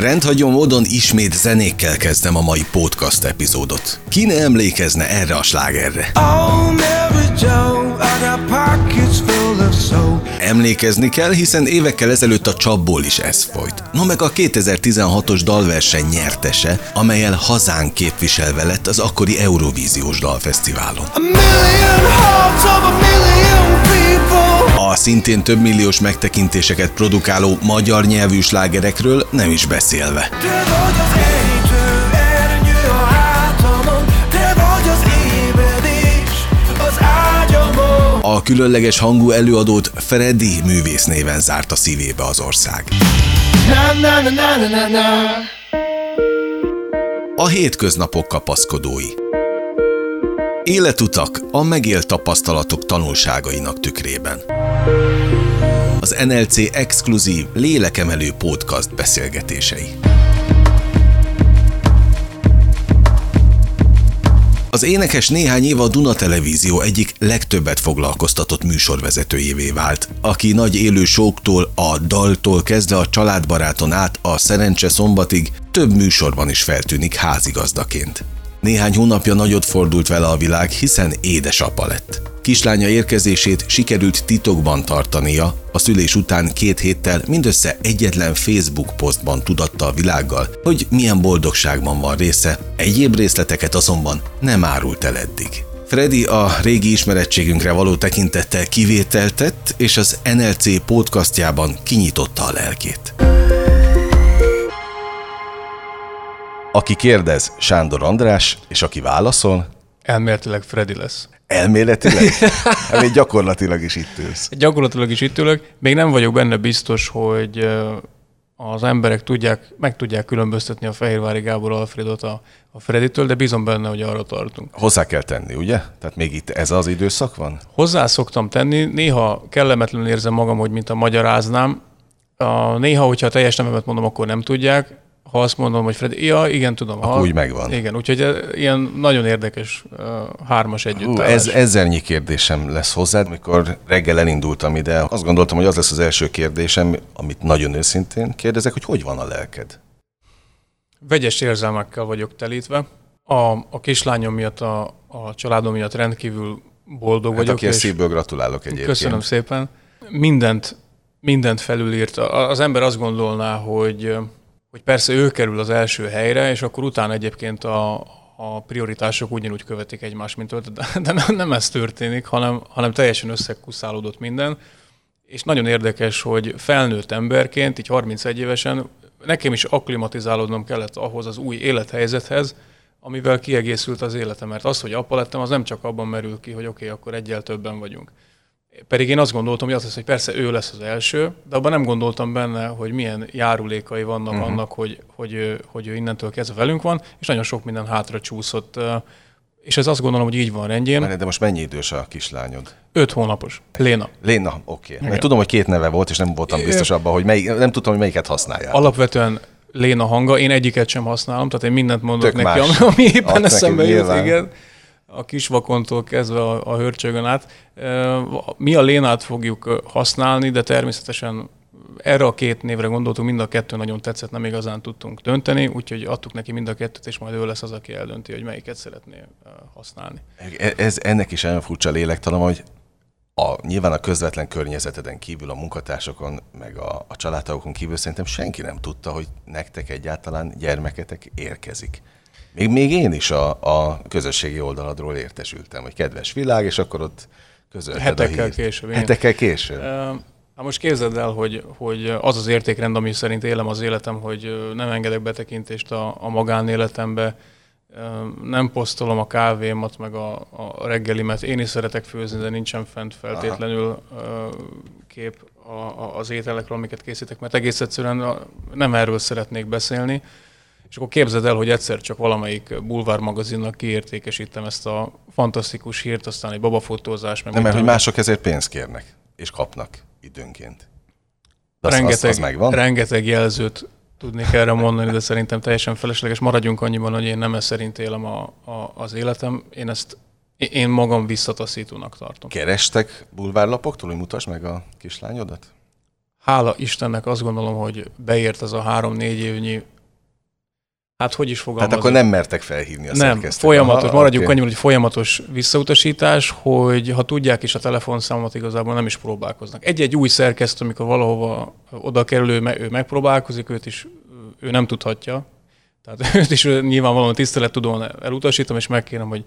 Rendhagyó módon ismét zenékkel kezdem a mai podcast epizódot. Ki ne emlékezne erre a slágerre? Oh, Mary Jo, I got pockets full of soap. Emlékezni kell, hiszen évekkel ezelőtt a csapból is ez folyt. No meg a 2016-os dalverseny nyertese, amelyel hazánk képviselve lett az akkori Eurovíziós dalfesztiválon. A million hearts of a million people. A szintén több milliós megtekintéseket produkáló magyar nyelvű slágerekről nem is beszélve. Te vagy az ejtő ernyő a hátamon, te vagy az ébredés az ágyamon. A különleges hangú előadót Freddy művész néven zárta szívébe az ország. Na na na na na na na. A hétköznapok kapaszkodói. Életutak a megélt tapasztalatok tanulságainak tükrében. Az NLC exkluzív lélekemelő podcast beszélgetései. Az énekes néhány év a Duna Televízió egyik legtöbbet foglalkoztatott műsorvezetőjévé vált, aki nagy élő sóktól, a daltól kezdve a családbaráton át a szerencse szombatig több műsorban is feltűnik házigazdaként. Néhány hónapja nagyot fordult vele a világ, hiszen édesapa lett. Kislánya érkezését sikerült titokban tartania, a szülés után két héttel mindössze egyetlen Facebook posztban tudatta a világgal, hogy milyen boldogságban van része, egyéb részleteket azonban nem árult el eddig. Freddy a régi ismerettségünkre való tekintettel kivételt tett, és az NLC podcastjában kinyitotta a lelkét. Aki kérdez, Sándor András, és aki válaszol, Elméletileg Freddy lesz. elméletileg, hát még gyakorlatilag is itt ülsz. Gyakorlatilag is itt ülök. Még nem vagyok benne biztos, hogy az emberek tudják, meg tudják különböztetni a Fehérvári Gábor Alfredot a, a Freditől, de bízom benne, hogy arra tartunk. Hozzá kell tenni, ugye? Tehát még itt ez az időszak van? Hozzá szoktam tenni, néha kellemetlenül érzem magam, hogy mint a magyaráznám. A, néha, hogyha a teljes nevemet mondom, akkor nem tudják. Ha azt mondom, hogy Freddy, ja, igen, tudom. Akkor ha, úgy megvan. Igen, úgyhogy ez ilyen nagyon érdekes uh, hármas együttállás. ez ezernyi kérdésem lesz hozzád. Mikor reggel elindultam ide, azt gondoltam, hogy az lesz az első kérdésem, amit nagyon őszintén kérdezek, hogy hogy van a lelked? Vegyes érzelmekkel vagyok telítve. A, a kislányom miatt, a, a családom miatt rendkívül boldog Hát vagyok. aki ezt szívből gratulálok egyébként. Köszönöm szépen. Mindent, mindent felülírt. Az ember azt gondolná, hogy, hogy persze ő kerül az első helyre, és akkor utána egyébként a, a prioritások ugyanúgy követik egymást, mint őt, de, de nem, nem ez történik, hanem, hanem teljesen összekuszálódott minden. És nagyon érdekes, hogy felnőtt emberként, így 31 évesen, nekem is akklimatizálódnom kellett ahhoz az új élethelyzethez, amivel kiegészült az életem. Mert az, hogy apa lettem, az nem csak abban merül ki, hogy oké, okay, akkor egyel többen vagyunk. Pedig én azt gondoltam, hogy az lesz, hogy persze ő lesz az első, de abban nem gondoltam benne, hogy milyen járulékai vannak uh-huh. annak, hogy, hogy, ő- hogy ő innentől kezdve velünk van, és nagyon sok minden hátra csúszott. És ez azt gondolom, hogy így van rendjén. De most mennyi idős a kislányod? Öt hónapos. Léna. Léna, oké. Okay. Mert tudom, hogy két neve volt, és nem voltam biztos abban, hogy melyik, nem tudtam, hogy melyiket használják. Alapvetően Léna hanga, én egyiket sem használom, tehát én mindent mondok Tök neki, más. ami, éppen Ad eszembe jut, igen. A kisvakontól kezdve a, a hörcsögön át. Mi a Lénát fogjuk használni, de természetesen erre a két névre gondoltunk, mind a kettő nagyon tetszett, nem igazán tudtunk dönteni, úgyhogy adtuk neki mind a kettőt, és majd ő lesz az, aki eldönti, hogy melyiket szeretné használni. E- Ez ennek is olyan furcsa lélektalan, hogy a, nyilván a közvetlen környezeteden kívül, a munkatársakon, meg a, a családtagokon kívül szerintem senki nem tudta, hogy nektek egyáltalán gyermeketek érkezik. Még, még én is a, a közösségi oldaladról értesültem, hogy kedves világ, és akkor ott közölted Hetekkel a hírt. később. Hetekkel később. Hát most képzeld el, hogy, hogy az az értékrend, ami szerint élem az életem, hogy nem engedek betekintést a, a magánéletembe, nem posztolom a kávémat, meg a, a reggelimet. Én is szeretek főzni, de nincsen fent feltétlenül ö, kép a, a, az ételekről, amiket készítek, mert egész egyszerűen nem erről szeretnék beszélni. És akkor képzeld el, hogy egyszer csak valamelyik bulvár magazinnak kiértékesítem ezt a fantasztikus hírt, aztán egy babafotózás. Meg Nem, mert hogy mások ezért pénzt kérnek, és kapnak időnként. De az, rengeteg, az, az megvan? rengeteg jelzőt tudnék erre mondani, de szerintem teljesen felesleges. Maradjunk annyiban, hogy én nem ez szerint élem a, a, az életem. Én ezt én magam visszataszítónak tartom. Kerestek bulvárlapoktól, hogy mutasd meg a kislányodat? hála Istennek azt gondolom, hogy beért ez a három-négy évnyi Hát hogy is fogalmazom? Tehát akkor nem mertek felhívni a Nem, folyamatos, Aha, maradjunk oké. annyiban, hogy folyamatos visszautasítás, hogy ha tudják is a telefonszámot, igazából nem is próbálkoznak. Egy-egy új szerkesztő, amikor valahova oda kerül, ő, ő megpróbálkozik, őt is ő nem tudhatja. Tehát őt is nyilvánvalóan tisztelettudóan elutasítom, és megkérem, hogy,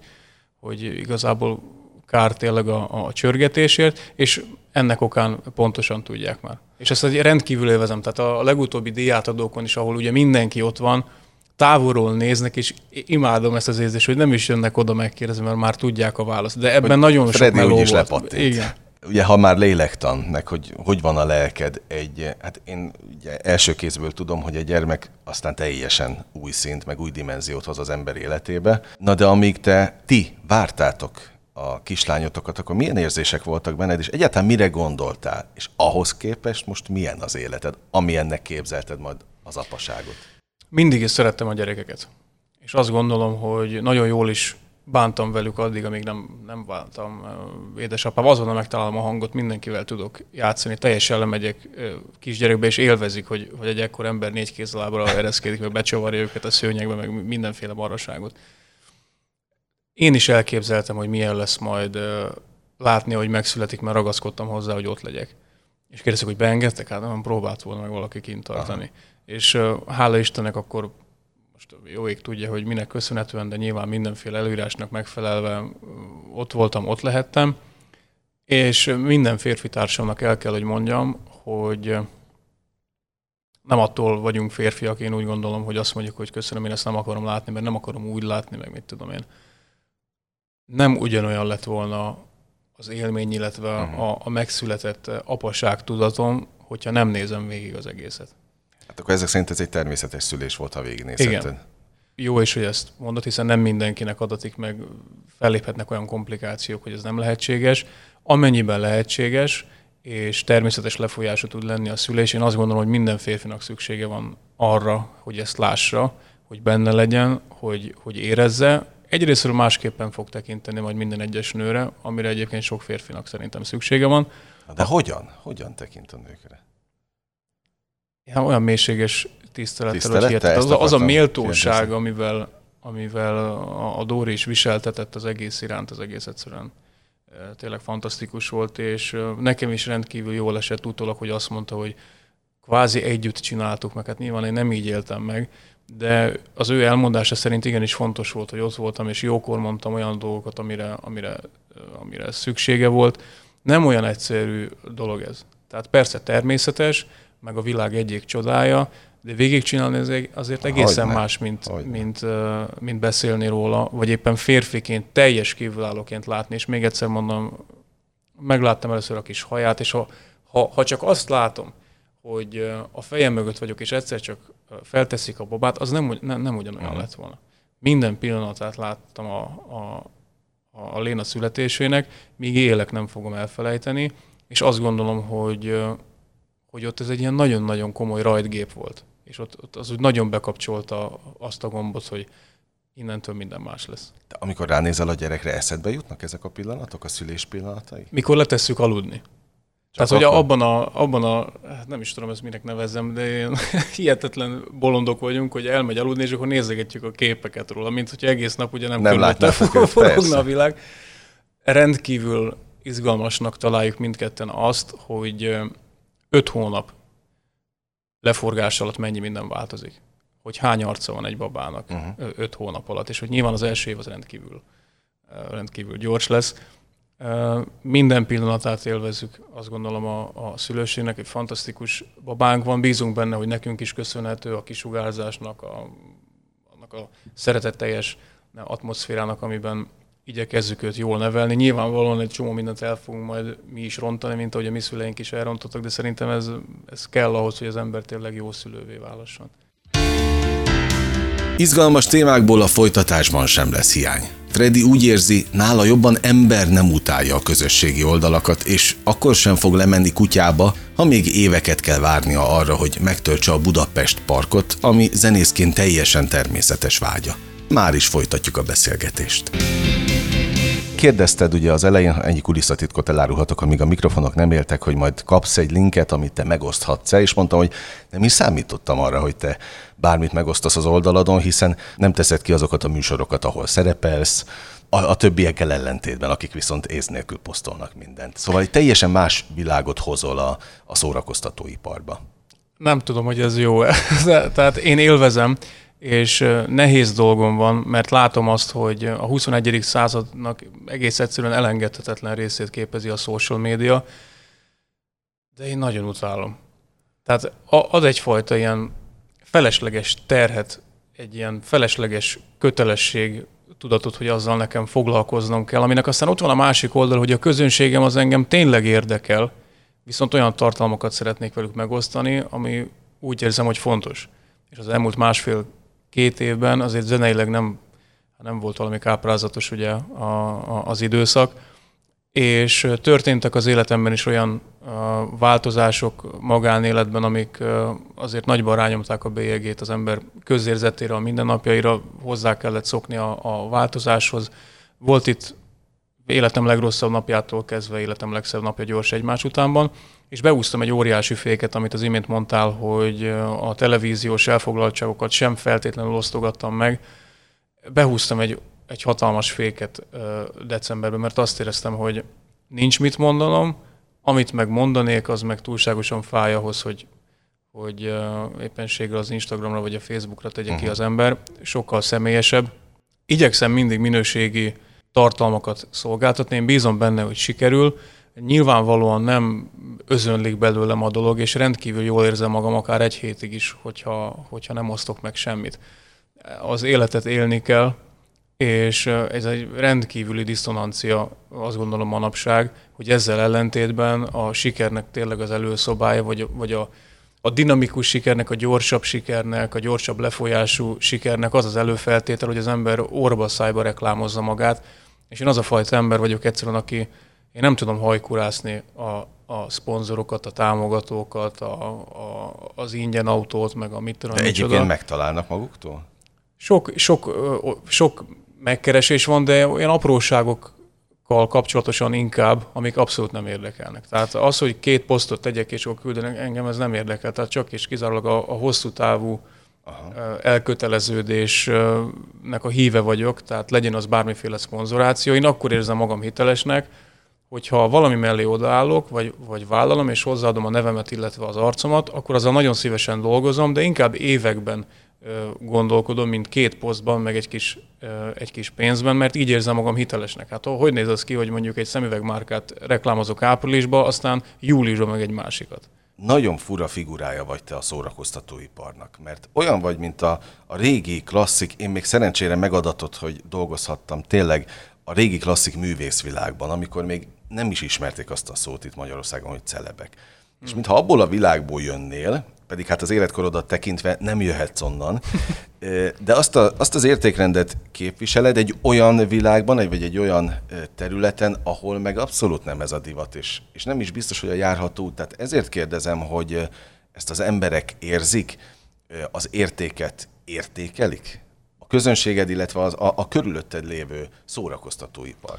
hogy igazából kár tényleg a, a csörgetésért, és ennek okán pontosan tudják már. És ezt egy rendkívül élvezem. Tehát a legutóbbi díjátadókon is, ahol ugye mindenki ott van, távolról néznek, és imádom ezt az érzést, hogy nem is jönnek oda megkérdezni, mert már tudják a választ. De ebben Hogy nagyon sok Freddy meló úgyis volt. lepattint. Igen. Ugye, ha már lélektan, meg hogy hogy van a lelked, egy, hát én ugye első kézből tudom, hogy egy gyermek aztán teljesen új szint, meg új dimenziót hoz az ember életébe. Na de amíg te, ti vártátok a kislányotokat, akkor milyen érzések voltak benned, és egyáltalán mire gondoltál? És ahhoz képest most milyen az életed, ami ennek képzelted majd az apaságot? Mindig is szerettem a gyerekeket. És azt gondolom, hogy nagyon jól is bántam velük addig, amíg nem, nem váltam édesapám. Azonnal megtalálom a hangot, mindenkivel tudok játszani. Teljesen lemegyek kisgyerekbe, és élvezik, hogy, hogy egy ekkor ember négy kézlábra ereszkedik, meg becsavarja őket a szőnyegbe, meg mindenféle maraságot. Én is elképzeltem, hogy milyen lesz majd látni, hogy megszületik, mert ragaszkodtam hozzá, hogy ott legyek. És kérdeztek, hogy beengedtek, hát nem próbált volna meg valaki kint tartani. Aha. És hála Istennek akkor most jó ég tudja, hogy minek köszönhetően, de nyilván mindenféle előírásnak megfelelve ott voltam, ott lehettem. És minden férfi társamnak el kell, hogy mondjam, hogy nem attól vagyunk férfiak, én úgy gondolom, hogy azt mondjuk, hogy köszönöm, én ezt nem akarom látni, mert nem akarom úgy látni, meg mit tudom én. Nem ugyanolyan lett volna az élmény, illetve Mhm. a, a megszületett apaság tudatom, hogyha nem nézem végig az egészet. Hát akkor ezek szerint ez egy természetes szülés volt, ha végignézted. Igen. Jó is, hogy ezt mondod, hiszen nem mindenkinek adatik meg, felléphetnek olyan komplikációk, hogy ez nem lehetséges. Amennyiben lehetséges, és természetes lefolyása tud lenni a szülés, én azt gondolom, hogy minden férfinak szüksége van arra, hogy ezt lássa, hogy benne legyen, hogy, hogy érezze. Egyrésztről másképpen fog tekinteni majd minden egyes nőre, amire egyébként sok férfinak szerintem szüksége van. De hogyan? Hogyan tekint a nőkre? Ja, olyan mélységes tisztelettel, Tisztelettel? hogy hihetet. Az, az a méltóság, kérdezni. amivel, amivel a, a Dóri is viseltetett az egész iránt, az egész egyszerűen tényleg fantasztikus volt, és nekem is rendkívül jól esett utólag, hogy azt mondta, hogy kvázi együtt csináltuk meg, hát nyilván én nem így éltem meg, de az ő elmondása szerint igenis fontos volt, hogy ott voltam, és jókor mondtam olyan dolgokat, amire, amire, amire szüksége volt. Nem olyan egyszerű dolog ez. Tehát persze természetes, meg a világ egyik csodája, de végigcsinálni azért egészen Hogyne, más, mint, hogyne. mint, mint beszélni róla, vagy éppen férfiként, teljes kívülállóként látni, és még egyszer mondom, megláttam először a kis haját, és ha, ha, ha csak azt látom, hogy a fejem mögött vagyok, és egyszer csak felteszik a babát, az nem, nem, nem ugyanolyan Mhm. lett volna. Minden pillanatát láttam a, a, a Léna születésének, míg élek nem fogom elfelejteni, és azt gondolom, hogy, hogy ott ez egy ilyen nagyon-nagyon komoly rajtgép volt. És ott, ott az úgy nagyon bekapcsolta azt a gombot, hogy innentől minden más lesz. De amikor ránézel a gyerekre, eszedbe jutnak ezek a pillanatok, a szülés pillanatai? Mikor letesszük aludni. Tehát, hogy akkor? abban a, abban a, hát nem is tudom ezt minek nevezzem, de ilyen hihetetlen bolondok vagyunk, hogy elmegy aludni, és akkor nézegetjük a képeket róla, mint hogy egész nap ugye nem, Nem körülötte forogna a világ. Rendkívül izgalmasnak találjuk mindketten azt, hogy ö, öt hónap leforgás alatt mennyi minden változik. Hogy hány arca van egy babának Mhm. uh-huh. öt hónap alatt, és hogy nyilván az első év az rendkívül, rendkívül gyors lesz. Minden pillanatát élvezzük, azt gondolom a, a szülőségnek, egy fantasztikus babánk van, bízunk benne, hogy nekünk is köszönhető a kisugárzásnak, a, annak a szeretetteljes atmoszférának, amiben igyekezzük őt jól nevelni. Nyilvánvalóan egy csomó mindent el fogunk majd mi is rontani, mint ahogy a mi szüleink is elrontottak, de szerintem ez, ez kell ahhoz, hogy az ember tényleg jó szülővé válasson. Izgalmas témákból a folytatásban sem lesz hiány. Freddy úgy érzi, nála jobban ember nem utálja a közösségi oldalakat, és akkor sem fog lemenni kutyába, ha még éveket kell várnia arra, hogy megtöltse a Budapest parkot, ami zenészként teljesen természetes vágya. Már is folytatjuk a beszélgetést. Kérdezted ugye az elején, ennyi kulisszatitkot elárulhatok, amíg a mikrofonok nem éltek, hogy majd kapsz egy linket, amit te megoszthatsz és mondtam, hogy nem is számítottam arra, hogy te bármit megosztasz az oldaladon, hiszen nem teszed ki azokat a műsorokat, ahol szerepelsz, a, a többiekkel ellentétben, akik viszont ész nélkül posztolnak mindent. Szóval egy teljesen más világot hozol a, a szórakoztatóiparba. Nem tudom, hogy ez jó Tehát én élvezem, és nehéz dolgom van, mert látom azt, hogy a 21. századnak egész egyszerűen elengedhetetlen részét képezi a social média, de én nagyon utálom. Tehát ad egyfajta ilyen felesleges terhet, egy ilyen felesleges kötelesség tudatot, hogy azzal nekem foglalkoznom kell, aminek aztán ott van a másik oldal, hogy a közönségem az engem tényleg érdekel, viszont olyan tartalmakat szeretnék velük megosztani, ami úgy érzem, hogy fontos. És az elmúlt másfél-két évben azért zeneileg nem, nem volt valami káprázatos ugye a, a, az időszak, és történtek az életemben is olyan változások magánéletben, amik azért nagyban rányomták a bélyegét az ember közérzetére, a mindennapjaira, hozzá kellett szokni a, a változáshoz. Volt itt életem legrosszabb napjától kezdve életem legszebb napja gyors egymás utánban, és beúztam egy óriási féket, amit az imént mondtál, hogy a televíziós elfoglaltságokat sem feltétlenül osztogattam meg. Behúztam egy, egy hatalmas féket decemberben, mert azt éreztem, hogy nincs mit mondanom, amit meg mondanék, az meg túlságosan fáj ahhoz, hogy, hogy éppenséggel az Instagramra vagy a Facebookra tegye uh-huh. ki az ember. Sokkal személyesebb. Igyekszem mindig minőségi tartalmakat szolgáltatni. Én bízom benne, hogy sikerül. Nyilvánvalóan nem özönlik belőlem a dolog, és rendkívül jól érzem magam akár egy hétig is, hogyha, hogyha nem osztok meg semmit. Az életet élni kell, és ez egy rendkívüli diszonancia, azt gondolom manapság, hogy ezzel ellentétben a sikernek tényleg az előszobája, vagy, vagy a, a dinamikus sikernek, a gyorsabb sikernek, a gyorsabb lefolyású sikernek az az előfeltétel, hogy az ember orba szájba reklámozza magát, és én az a fajta ember vagyok egyszerűen, aki én nem tudom hajkurászni a, a szponzorokat, a támogatókat, a, a, az ingyen autót, meg a mit tudom. De egyébként micsoda. megtalálnak maguktól? Sok, sok, sok megkeresés van, de olyan apróságokkal kapcsolatosan inkább, amik abszolút nem érdekelnek. Tehát az, hogy két posztot tegyek és akkor küldenek, engem ez nem érdekel. Tehát csak és kizárólag a, a hosszú távú Aha. elköteleződésnek a híve vagyok, tehát legyen az bármiféle szponzoráció. Én akkor érzem magam hitelesnek, hogyha valami mellé odaállok, vagy, vagy vállalom, és hozzáadom a nevemet, illetve az arcomat, akkor azzal nagyon szívesen dolgozom, de inkább években gondolkodom, mint két posztban, meg egy kis, egy kis pénzben, mert így érzem magam hitelesnek. Hát hogy néz az ki, hogy mondjuk egy szemüvegmárkát reklámozok áprilisban, aztán júliusban meg egy másikat? Nagyon fura figurája vagy te a szórakoztatóiparnak, mert olyan vagy, mint a, a régi klasszik, én még szerencsére megadatott, hogy dolgozhattam tényleg a régi klasszik művészvilágban, amikor még nem is ismerték azt a szót itt Magyarországon, hogy celebek. Hmm. És mintha abból a világból jönnél, pedig hát az életkorodat tekintve nem jöhetsz onnan, de azt, a, azt az értékrendet képviseled egy olyan világban, vagy egy olyan területen, ahol meg abszolút nem ez a divat, és, és nem is biztos, hogy a járható. Tehát ezért kérdezem, hogy ezt az emberek érzik, az értéket értékelik? A közönséged, illetve az, a, a körülötted lévő szórakoztatóipar.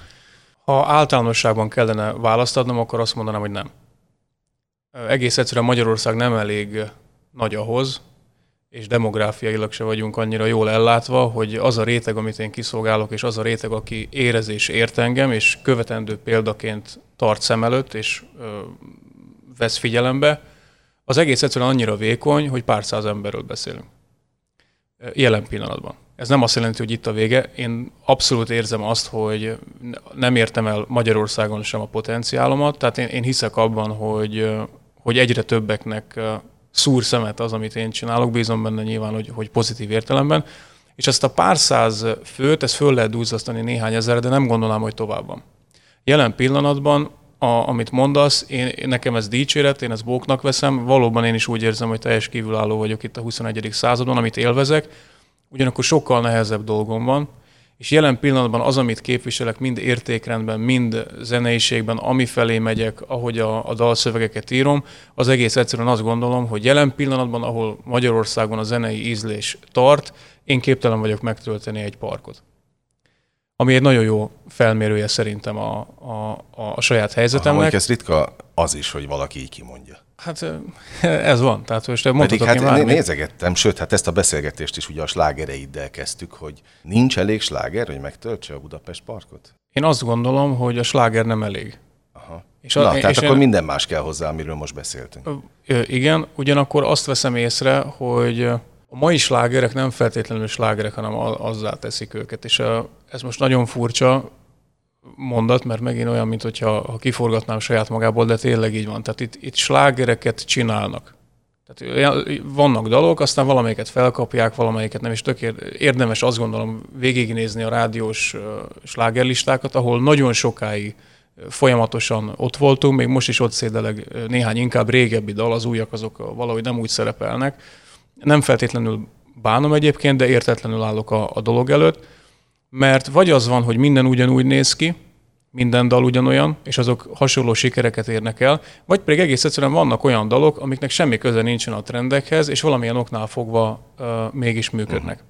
Ha általánosságban kellene választ adnom, akkor azt mondanám, hogy nem. Egész egyszerűen Magyarország nem elég nagy ahhoz, és demográfiailag se vagyunk annyira jól ellátva, hogy az a réteg, amit én kiszolgálok, és az a réteg, aki érez és ért engem, és követendő példaként tart szem előtt, és ö, vesz figyelembe, az egész egyszerűen annyira vékony, hogy pár száz emberről beszélünk. Jelen pillanatban. Ez nem azt jelenti, hogy itt a vége. Én abszolút érzem azt, hogy nem értem el Magyarországon sem a potenciálomat, tehát én, én hiszek abban, hogy, hogy egyre többeknek szúr szemet az, amit én csinálok, bízom benne nyilván, hogy, hogy pozitív értelemben, és ezt a pár száz főt, ezt föl lehet duzzasztani néhány ezer, de nem gondolom, hogy tovább van. Jelen pillanatban, a, amit mondasz, én, nekem ez dicséret, én ezt bóknak veszem, valóban én is úgy érzem, hogy teljes kívülálló vagyok itt a 21. századon, amit élvezek, ugyanakkor sokkal nehezebb dolgom van, és jelen pillanatban az, amit képviselek, mind értékrendben, mind zeneiségben, ami felé megyek, ahogy a, a dalszövegeket írom, az egész egyszerűen azt gondolom, hogy jelen pillanatban, ahol Magyarországon a zenei ízlés tart, én képtelen vagyok megtölteni egy parkot. ami egy nagyon jó felmérője szerintem a, a, a, a saját Aha, helyzetemnek. mondjuk ez ritka az is, hogy valaki így kimondja. Hát ez van. Tehát most Pedig hát bármit. nézegettem, sőt, hát ezt a beszélgetést is ugye a slágereiddel kezdtük, hogy nincs elég sláger, hogy megtöltse a Budapest parkot? Én azt gondolom, hogy a sláger nem elég. Aha. És Na, a- tehát és akkor én- minden más kell hozzá, amiről most beszéltünk. Igen, ugyanakkor azt veszem észre, hogy a mai slágerek nem feltétlenül slágerek, hanem azzá teszik őket. És ez most nagyon furcsa mondat, mert megint olyan, mint hogyha ha kiforgatnám saját magából, de tényleg így van. Tehát itt, itt slágereket csinálnak. Tehát vannak dalok, aztán valamelyiket felkapják, valamelyiket nem, és tök ér- érdemes azt gondolom végignézni a rádiós slágerlistákat, ahol nagyon sokáig folyamatosan ott voltunk, még most is ott szédeleg néhány inkább régebbi dal, az újak azok valahogy nem úgy szerepelnek. Nem feltétlenül bánom egyébként, de értetlenül állok a, a dolog előtt, mert vagy az van, hogy minden ugyanúgy néz ki, minden dal ugyanolyan, és azok hasonló sikereket érnek el, vagy pedig egész egyszerűen vannak olyan dalok, amiknek semmi köze nincsen a trendekhez, és valamilyen oknál fogva uh, mégis működnek.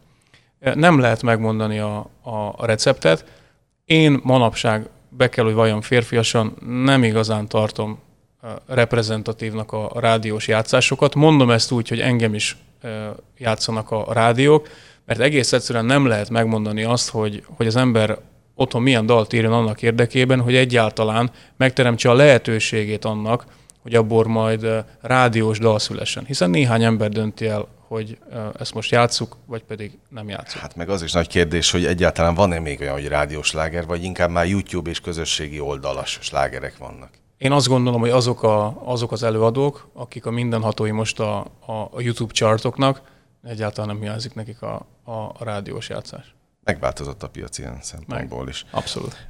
Uh-huh. Nem lehet megmondani a, a, a receptet. Én manapság be kell, hogy valljam férfiasan, nem igazán tartom uh, reprezentatívnak a, a rádiós játszásokat. Mondom ezt úgy, hogy engem is uh, játszanak a, a rádiók, mert egész egyszerűen nem lehet megmondani azt, hogy, hogy az ember otthon milyen dalt írjon annak érdekében, hogy egyáltalán megteremtse a lehetőségét annak, hogy abból majd rádiós dal szülessen. Hiszen néhány ember dönti el, hogy ezt most játsszuk, vagy pedig nem játsszuk. Hát meg az is nagy kérdés, hogy egyáltalán van-e még olyan, hogy rádiós sláger, vagy inkább már YouTube és közösségi oldalas slágerek vannak. Én azt gondolom, hogy azok, a, azok az előadók, akik a mindenhatói most a, a, a YouTube chartoknak, egyáltalán nem hiányzik nekik a, a, a rádiós játszás. Megváltozott a piac ilyen szempontból is. Abszolút.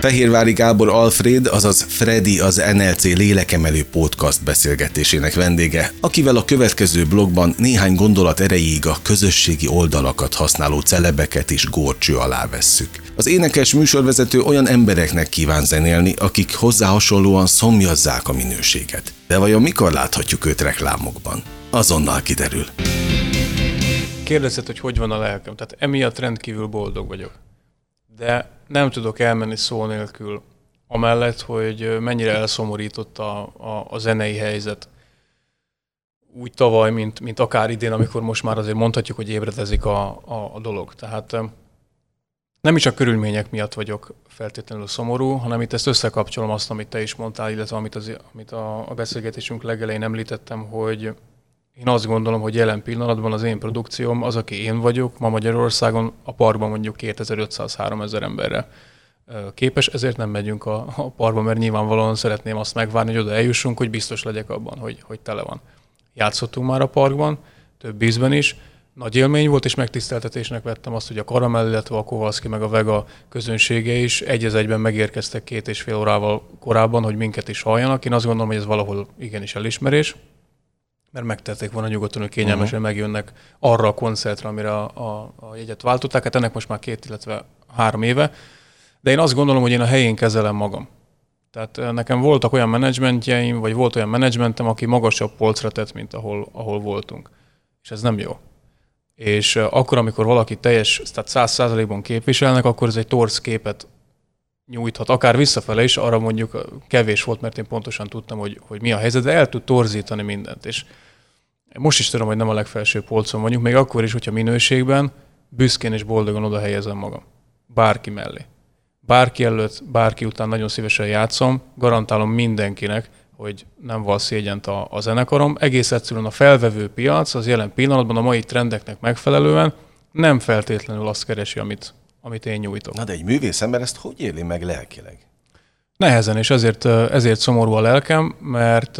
Fehérvári Gábor Alfred, azaz Freddy az NLC lélekemelő podcast beszélgetésének vendége, akivel a következő blogban néhány gondolat erejéig a közösségi oldalakat használó celebeket is górcső alá vesszük. Az énekes műsorvezető olyan embereknek kíván zenélni, akik hozzá hasonlóan szomjazzák a minőséget. De vajon mikor láthatjuk őt reklámokban? Azonnal kiderül. Kérdezted, hogy hogy van a lelkem. Tehát emiatt rendkívül boldog vagyok. De nem tudok elmenni szó nélkül, amellett, hogy mennyire elszomorított a, a, a zenei helyzet. Úgy tavaly, mint, mint akár idén, amikor most már azért mondhatjuk, hogy ébredezik a, a, a dolog. Tehát em, nem is a körülmények miatt vagyok feltétlenül szomorú, hanem itt ezt összekapcsolom azt, amit te is mondtál, illetve amit, az, amit a, a beszélgetésünk legelején említettem, hogy én azt gondolom, hogy jelen pillanatban az én produkcióm, az, aki én vagyok, ma Magyarországon a parkban mondjuk 2500-3000 emberre képes, ezért nem megyünk a, a parkba, mert nyilvánvalóan szeretném azt megvárni, hogy oda eljussunk, hogy biztos legyek abban, hogy, hogy tele van. Játszottunk már a parkban, több ízben is, nagy élmény volt, és megtiszteltetésnek vettem azt, hogy a Karamell, illetve a Kovalszki meg a Vega közönsége is egy az egyben megérkeztek két és fél órával korábban, hogy minket is halljanak. Én azt gondolom, hogy ez valahol igenis elismerés mert megtették volna nyugodtan, hogy kényelmesen uh-huh. megjönnek arra a koncertre, amire a, a, a jegyet váltották. Hát ennek most már két, illetve három éve. De én azt gondolom, hogy én a helyén kezelem magam. Tehát eh, nekem voltak olyan menedzsmentjeim, vagy volt olyan menedzsmentem, aki magasabb polcra tett, mint ahol, ahol voltunk. És ez nem jó. És akkor, amikor valaki teljes, tehát száz százalékban képviselnek, akkor ez egy torz képet nyújthat, akár visszafele is, arra mondjuk kevés volt, mert én pontosan tudtam, hogy, hogy mi a helyzet, de el tud torzítani mindent. És most is tudom, hogy nem a legfelső polcon vagyunk, még akkor is, hogyha minőségben büszkén és boldogan oda helyezem magam. Bárki mellé. Bárki előtt, bárki után nagyon szívesen játszom, garantálom mindenkinek, hogy nem val szégyent a, a zenekarom. Egész egyszerűen a felvevő piac az jelen pillanatban a mai trendeknek megfelelően nem feltétlenül azt keresi, amit, amit én nyújtok. Na de egy művész ember ezt hogy éli meg lelkileg? Nehezen, és ezért, ezért szomorú a lelkem, mert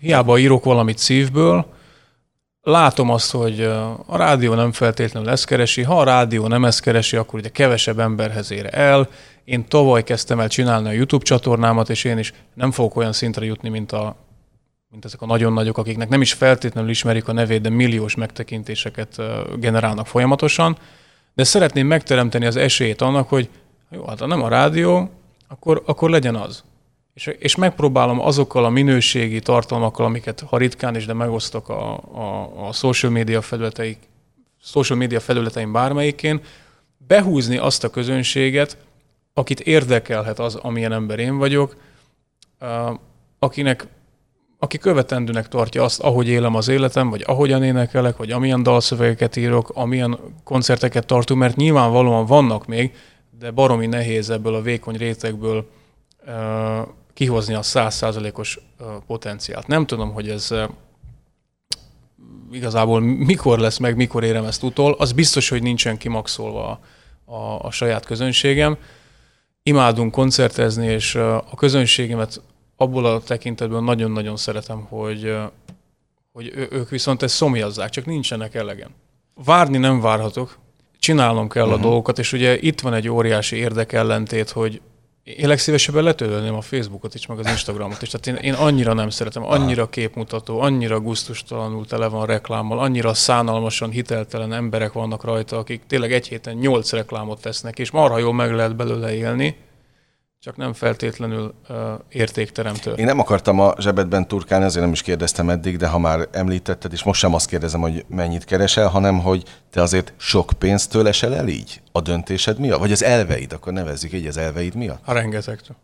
hiába írok valamit szívből, látom azt, hogy a rádió nem feltétlenül ezt keresi, ha a rádió nem ezt keresi, akkor ugye kevesebb emberhez ér el. Én tavaly kezdtem el csinálni a YouTube csatornámat, és én is nem fogok olyan szintre jutni, mint, a, mint ezek a nagyon nagyok, akiknek nem is feltétlenül ismerik a nevét, de milliós megtekintéseket generálnak folyamatosan. De szeretném megteremteni az esélyt annak, hogy jó, hát ha nem a rádió, akkor, akkor legyen az. És, és megpróbálom azokkal a minőségi tartalmakkal, amiket ha ritkán is, de megosztok a, a, a social media felületeik, social media felületeim bármelyikén, behúzni azt a közönséget, akit érdekelhet az, amilyen ember én vagyok, akinek, aki követendőnek tartja azt, ahogy élem az életem, vagy ahogyan énekelek, vagy amilyen dalszövegeket írok, amilyen koncerteket tartunk, mert nyilvánvalóan vannak még, de baromi nehéz ebből a vékony rétegből kihozni a százszázalékos potenciált. Nem tudom, hogy ez igazából mikor lesz meg, mikor érem ezt utol. Az biztos, hogy nincsen kimaxolva a, a, a saját közönségem. Imádunk koncertezni, és a közönségemet abból a tekintetben nagyon-nagyon szeretem, hogy, hogy ők viszont ezt szomjazzák, csak nincsenek elegen. Várni nem várhatok, csinálnom kell uh-huh. a dolgokat, és ugye itt van egy óriási érdekellentét, hogy én legszívesebben letöltném a Facebookot is, meg az Instagramot is. Tehát én, én annyira nem szeretem, annyira képmutató, annyira guztustalanul tele van reklámmal, annyira szánalmasan hiteltelen emberek vannak rajta, akik tényleg egy héten nyolc reklámot tesznek, és marha jól meg lehet belőle élni, csak nem feltétlenül uh, értékteremtő. Én nem akartam a zsebedben turkálni, azért nem is kérdeztem eddig, de ha már említetted, és most sem azt kérdezem, hogy mennyit keresel, hanem hogy te azért sok pénztől esel el így a döntésed miatt? Vagy az elveid, akkor nevezzük így az elveid miatt? A rengetegtől.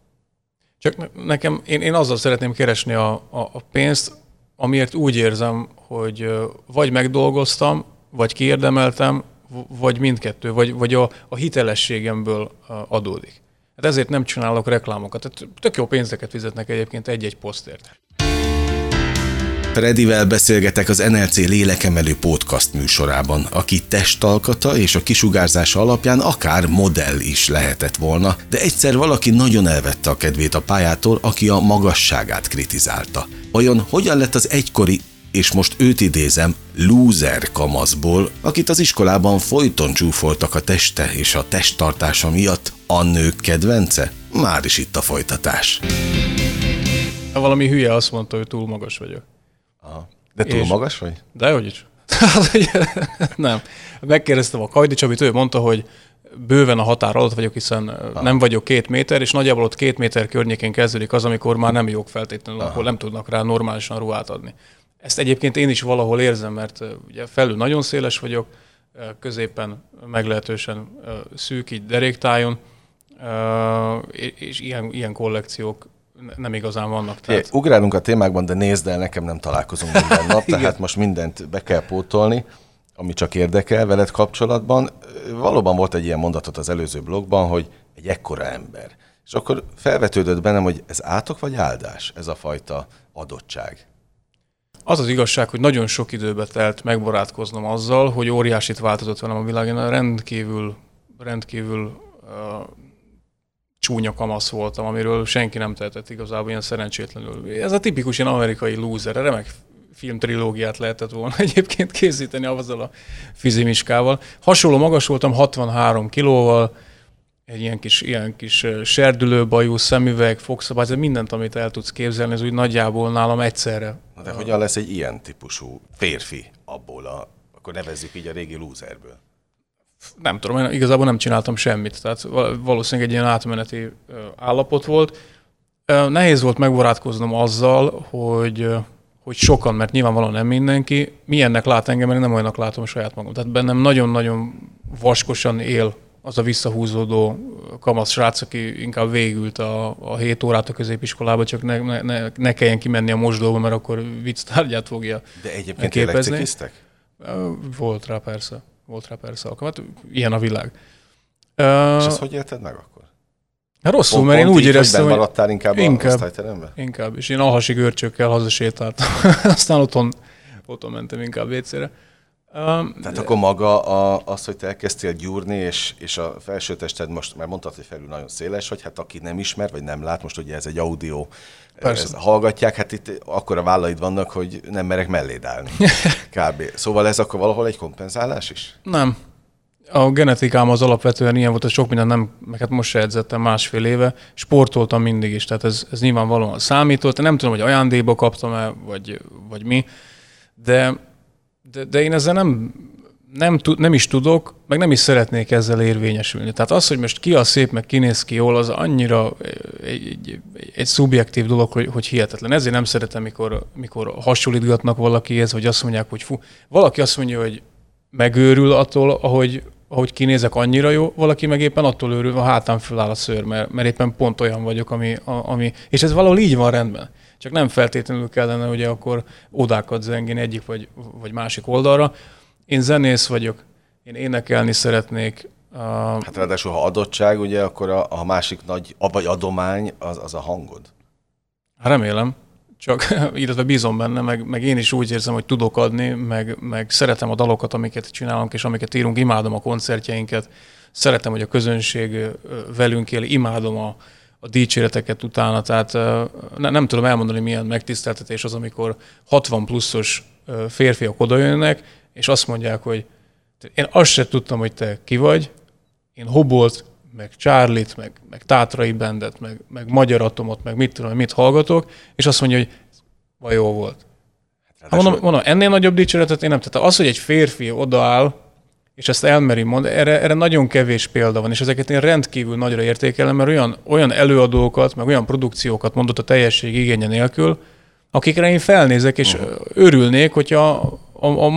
Csak nekem, én, én azzal szeretném keresni a, a, a pénzt, amiért úgy érzem, hogy vagy megdolgoztam, vagy kiérdemeltem, vagy mindkettő, vagy, vagy a, a hitelességemből adódik. Hát ezért nem csinálok reklámokat. Tehát tök jó pénzeket fizetnek egyébként egy-egy posztért. Fredivel beszélgetek az NLC lélekemelő podcast műsorában, aki testalkata és a kisugárzása alapján akár modell is lehetett volna, de egyszer valaki nagyon elvette a kedvét a pályától, aki a magasságát kritizálta. Vajon hogyan lett az egykori és most őt idézem, loser kamaszból, akit az iskolában folyton csúfoltak a teste és a testtartása miatt, a nők kedvence? Már is itt a folytatás. Valami hülye azt mondta, hogy túl magas vagyok. Aha. De túl és... magas vagy? De hogy is. nem. Megkérdeztem a Kajdi Csabit, ő mondta, hogy bőven a határ alatt vagyok, hiszen Aha. nem vagyok két méter, és nagyjából ott két méter környékén kezdődik az, amikor már nem jók feltétlenül, Aha. akkor nem tudnak rá normálisan ruhát adni. Ezt egyébként én is valahol érzem, mert ugye felül nagyon széles vagyok, középen meglehetősen szűk, így deréktájon, és ilyen, ilyen kollekciók nem igazán vannak. Tehát... É, ugrálunk a témákban, de nézd el, nekem nem találkozunk minden nap, tehát most mindent be kell pótolni, ami csak érdekel veled kapcsolatban. Valóban volt egy ilyen mondatot az előző blogban, hogy egy ekkora ember. És akkor felvetődött bennem, hogy ez átok vagy áldás, ez a fajta adottság. Az az igazság, hogy nagyon sok időbe telt megbarátkoznom azzal, hogy óriásit változott velem a világ. Én rendkívül, rendkívül uh, csúnya kamasz voltam, amiről senki nem tehetett igazából ilyen szerencsétlenül. Ez a tipikus ilyen amerikai loser, remek filmtrilógiát lehetett volna egyébként készíteni azzal a fizimiskával. Hasonló magas voltam, 63 kilóval, egy ilyen kis, ilyen kis serdülőbajú, szemüveg, fogszabály, ez mindent, amit el tudsz képzelni, ez úgy nagyjából nálam egyszerre. Na de hogyan lesz egy ilyen típusú férfi abból a, akkor nevezzük így a régi lúzerből? Nem tudom, én igazából nem csináltam semmit, tehát valószínűleg egy ilyen átmeneti állapot volt. Nehéz volt megbarátkoznom azzal, hogy, hogy sokan, mert nyilvánvalóan nem mindenki, milyennek lát engem, mert én nem olyannak látom saját magam. Tehát bennem nagyon-nagyon vaskosan él az a visszahúzódó kamasz srác, aki inkább végült a, a 7 órát a középiskolába, csak ne, ne, ne, ne kelljen kimenni a mosdóba, mert akkor vicc tárgyát fogja De egyébként képezni. Volt rá persze. Volt rá persze alkalmat. Ilyen a világ. És ezt hogy érted meg akkor? Hát rosszul, pont, mert én úgy éreztem, hogy... maradtál inkább, inkább a Inkább, és én alhasi görcsökkel hazasétáltam. Aztán otthon, otthon mentem inkább vécére. Um, Tehát akkor maga a, az, hogy te elkezdtél gyúrni, és, és a felsőtested most, már mondtad, hogy felül nagyon széles, hogy hát aki nem ismer, vagy nem lát, most ugye ez egy audio, Persze. Ez, hallgatják, hát itt akkor a vállaid vannak, hogy nem merek melléd állni. Kb. Szóval ez akkor valahol egy kompenzálás is? Nem. A genetikám az alapvetően ilyen volt, hogy sok minden nem, meg hát most se edzettem másfél éve, sportoltam mindig is, tehát ez, ez nyilvánvalóan számított. Nem tudom, hogy ajándékba kaptam-e, vagy, vagy mi, de de, de én ezzel nem, nem, nem is tudok, meg nem is szeretnék ezzel érvényesülni. Tehát az, hogy most ki a szép, meg kinéz ki jól, az annyira egy, egy, egy szubjektív dolog, hogy, hogy hihetetlen. Ezért nem szeretem, mikor, mikor hasonlítgatnak valakihez, vagy azt mondják, hogy fú, valaki azt mondja, hogy megőrül attól, ahogy, ahogy kinézek, annyira jó, valaki meg éppen attól őrül, a hátán föláll a szőr, mert, mert éppen pont olyan vagyok, ami, a, ami... És ez valahol így van rendben. Csak nem feltétlenül kellene ugye akkor odákat zengeni egyik vagy, vagy másik oldalra. Én zenész vagyok, én énekelni szeretnék, Hát ráadásul, ha adottság, ugye, akkor a, a másik nagy, vagy adomány, az, az a hangod. Remélem, csak illetve bízom benne, meg, meg én is úgy érzem, hogy tudok adni, meg, meg szeretem a dalokat, amiket csinálunk, és amiket írunk, imádom a koncertjeinket, szeretem, hogy a közönség velünk él, imádom a, a dicséreteket utána, tehát ne, nem tudom elmondani, milyen megtiszteltetés az, amikor 60 pluszos férfiak odajönnek, és azt mondják, hogy én azt se tudtam, hogy te ki vagy, én Hobolt, meg Charlie-t, meg, meg Tátrai Bendet, meg, meg Magyar Atomot, meg mit tudom, mit hallgatok, és azt mondja, hogy vaj jó volt. Hát, mondom, mondom, ennél nagyobb dicséretet én nem tettem. Az, hogy egy férfi odaáll, és ezt elmeri mond, erre, erre nagyon kevés példa van, és ezeket én rendkívül nagyra értékelem, mert olyan, olyan előadókat, meg olyan produkciókat mondott a teljesség igénye nélkül, akikre én felnézek, és uh-huh. örülnék, hogyha a, a, a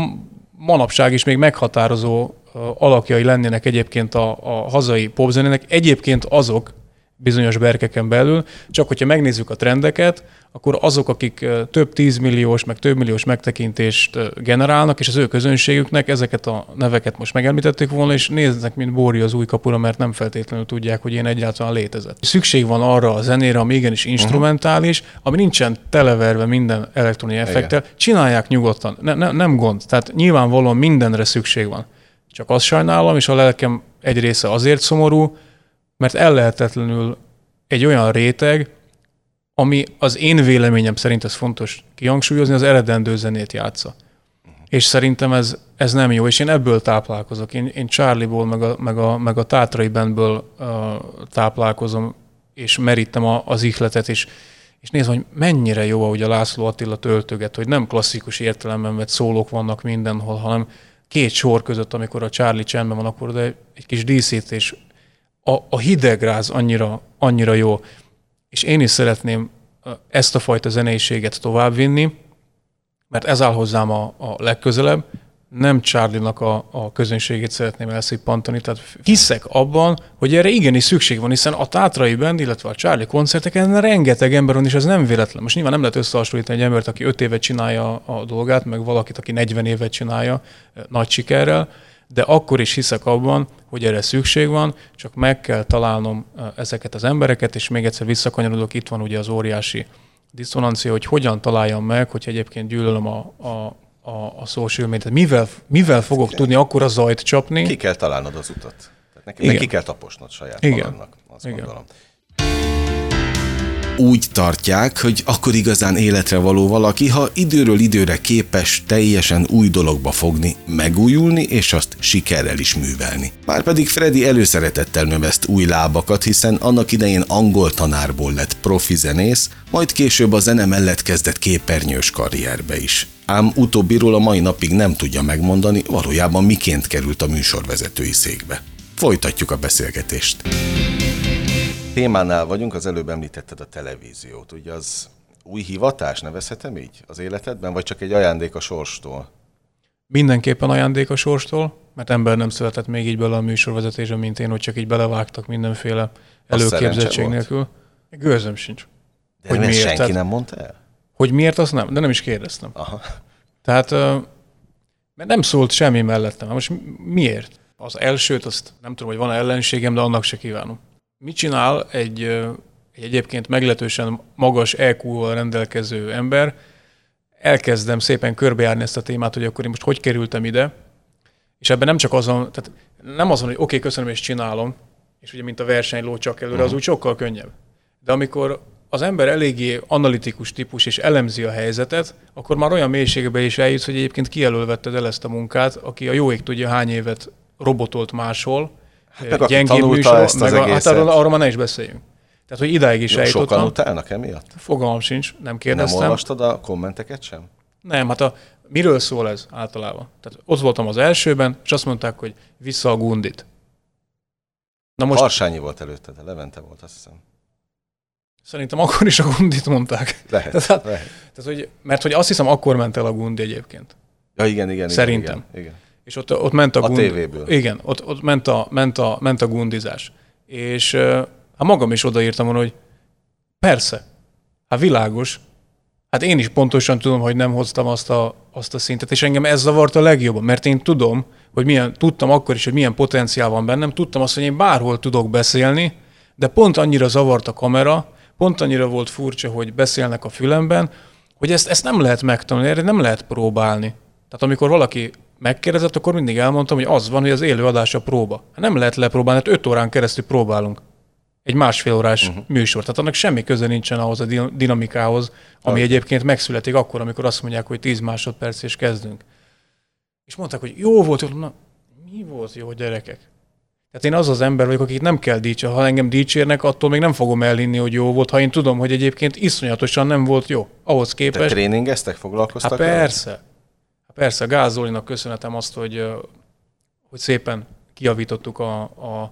manapság is még meghatározó alakjai lennének egyébként a, a hazai popzenének, egyébként azok bizonyos berkeken belül, csak hogyha megnézzük a trendeket, akkor azok, akik több tízmilliós, meg több milliós megtekintést generálnak, és az ő közönségüknek ezeket a neveket most megemlítették volna, és néznek, mint Bóri az új kapura, mert nem feltétlenül tudják, hogy én egyáltalán létezett. Szükség van arra a zenére, ami igenis instrumentális, ami nincsen televerve minden elektronikai effektel, csinálják nyugodtan, ne, ne, nem gond. Tehát nyilvánvalóan mindenre szükség van. Csak azt sajnálom, és a lelkem egy része azért szomorú, mert ellehetetlenül egy olyan réteg, ami az én véleményem szerint ez fontos kihangsúlyozni, az eredendő zenét játsza. És szerintem ez, ez nem jó, és én ebből táplálkozok. Én, én Charlie-ból, meg a, meg a, meg a Tátrai Bandből uh, táplálkozom, és merítem a, az ihletet, és, és nézd, hogy mennyire jó, ahogy a László Attila töltöget, hogy nem klasszikus értelemben vett szólók vannak mindenhol, hanem két sor között, amikor a Charlie csendben van, akkor de egy kis díszítés. A, a hidegráz annyira, annyira jó. És én is szeretném ezt a fajta zeneiséget továbbvinni, mert ez áll hozzám a, a legközelebb, nem Charlie-nak a, a közönségét szeretném elszippantani, tehát hiszek abban, hogy erre igenis szükség van, hiszen a Tátrai Band, illetve a Charlie koncerteken rengeteg ember van, és ez nem véletlen. Most nyilván nem lehet összehasonlítani egy embert, aki 5 évet csinálja a dolgát, meg valakit, aki 40 évet csinálja nagy sikerrel, de akkor is hiszek abban, hogy erre szükség van, csak meg kell találnom ezeket az embereket, és még egyszer visszakanyarodok, itt van ugye az óriási diszonancia, hogy hogyan találjam meg, hogy egyébként gyűlölöm a, a, a, a social media. Mivel, mivel fogok Igen. tudni akkor a zajt csapni? Ki kell találnod az utat. Tehát neki, neki kell taposnod saját Igen. magadnak, azt Igen. gondolom úgy tartják, hogy akkor igazán életre való valaki, ha időről időre képes teljesen új dologba fogni, megújulni és azt sikerrel is művelni. Márpedig Freddy előszeretettel növeszt új lábakat, hiszen annak idején angol tanárból lett profi zenész, majd később a zene mellett kezdett képernyős karrierbe is. Ám utóbbiról a mai napig nem tudja megmondani, valójában miként került a műsorvezetői székbe. Folytatjuk a beszélgetést témánál vagyunk, az előbb említetted a televíziót. Ugye az új hivatás, nevezhetem így az életedben, vagy csak egy ajándék a sorstól? Mindenképpen ajándék a sorstól, mert ember nem született még így bele a műsorvezetésre, mint én, hogy csak így belevágtak mindenféle előképzettség nélkül. Gőzöm sincs. De hogy miért? senki Tehát, nem mondta el? Hogy miért, azt nem, de nem is kérdeztem. Aha. Tehát mert nem szólt semmi mellettem. Most miért? Az elsőt, azt nem tudom, hogy van ellenségem, de annak se kívánom. Mit csinál egy, egy egyébként meglehetősen magas EQ-val rendelkező ember? Elkezdem szépen körbejárni ezt a témát, hogy akkor én most hogy kerültem ide, és ebben nem csak azon, tehát nem azon, hogy oké, okay, köszönöm és csinálom, és ugye mint a versenyló csak előre, az mhm. úgy sokkal könnyebb. De amikor az ember eléggé analitikus típus és elemzi a helyzetet, akkor már olyan mélységbe is eljut, hogy egyébként kijelölvetted el ezt a munkát, aki a jó ég tudja hány évet robotolt máshol, Hát meg gyengébb műsor, ezt az meg a, hát arról, arról már ne is beszéljünk. Tehát, hogy idáig is eljutottam. Sokan utálnak emiatt? Fogalmam sincs, nem kérdeztem. Nem olvastad a kommenteket sem? Nem, hát a, miről szól ez általában? Tehát ott voltam az elsőben, és azt mondták, hogy vissza a gundit. Na most... Harsányi volt előtte, de Levente volt, azt hiszem. Szerintem akkor is a gundit mondták. Lehet, tehát, lehet. Tehát, hogy, mert hogy azt hiszem, akkor ment el a gundi egyébként. Ja, igen, igen. Szerintem. Igen, igen. És ott, ott ment a, A tévéből. Igen, ott, ott ment, a, ment, a, ment a gundizás. És hát magam is odaírtam volna, hogy persze, hát világos, hát én is pontosan tudom, hogy nem hoztam azt a, azt a szintet, és engem ez zavart a legjobban, mert én tudom, hogy milyen, tudtam akkor is, hogy milyen potenciál van bennem, tudtam azt, hogy én bárhol tudok beszélni, de pont annyira zavart a kamera, pont annyira volt furcsa, hogy beszélnek a fülemben, hogy ezt, ezt nem lehet megtanulni, erre nem lehet próbálni. Tehát amikor valaki megkérdezett, akkor mindig elmondtam, hogy az van, hogy az élő adás a próba. Hát nem lehet lepróbálni, hát öt órán keresztül próbálunk. Egy másfél órás uh-huh. műsor. Tehát annak semmi köze nincsen ahhoz a din- dinamikához, ami egyébként megszületik akkor, amikor azt mondják, hogy 10 másodperc és kezdünk. És mondták, hogy jó volt, jó, na, mi volt jó, gyerekek? Tehát én az az ember vagyok, akit nem kell dicsérni. Ha engem dicsérnek, attól még nem fogom elhinni, hogy jó volt, ha én tudom, hogy egyébként iszonyatosan nem volt jó. Ahhoz képest. tréningeztek, foglalkoztak? Hát persze. Hát persze, a Gázolinak köszönhetem azt, hogy, hogy szépen kiavítottuk a, a,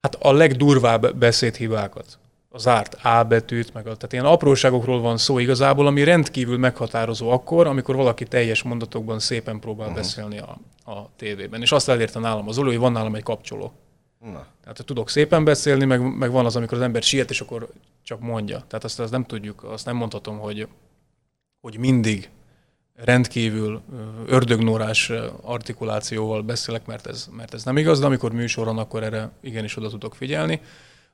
hát a legdurvább beszédhibákat. A zárt A betűt, meg a, tehát ilyen apróságokról van szó igazából, ami rendkívül meghatározó akkor, amikor valaki teljes mondatokban szépen próbál uh-huh. beszélni a, a tévében. És azt elérte nálam az Zoli, hogy van nálam egy kapcsoló. Na. Tehát tudok szépen beszélni, meg, meg van az, amikor az ember siet, és akkor csak mondja. Tehát azt, azt nem tudjuk, azt nem mondhatom, hogy, hogy mindig rendkívül ördögnórás artikulációval beszélek, mert ez, mert ez nem igaz, de amikor műsoron, akkor erre igenis oda tudok figyelni.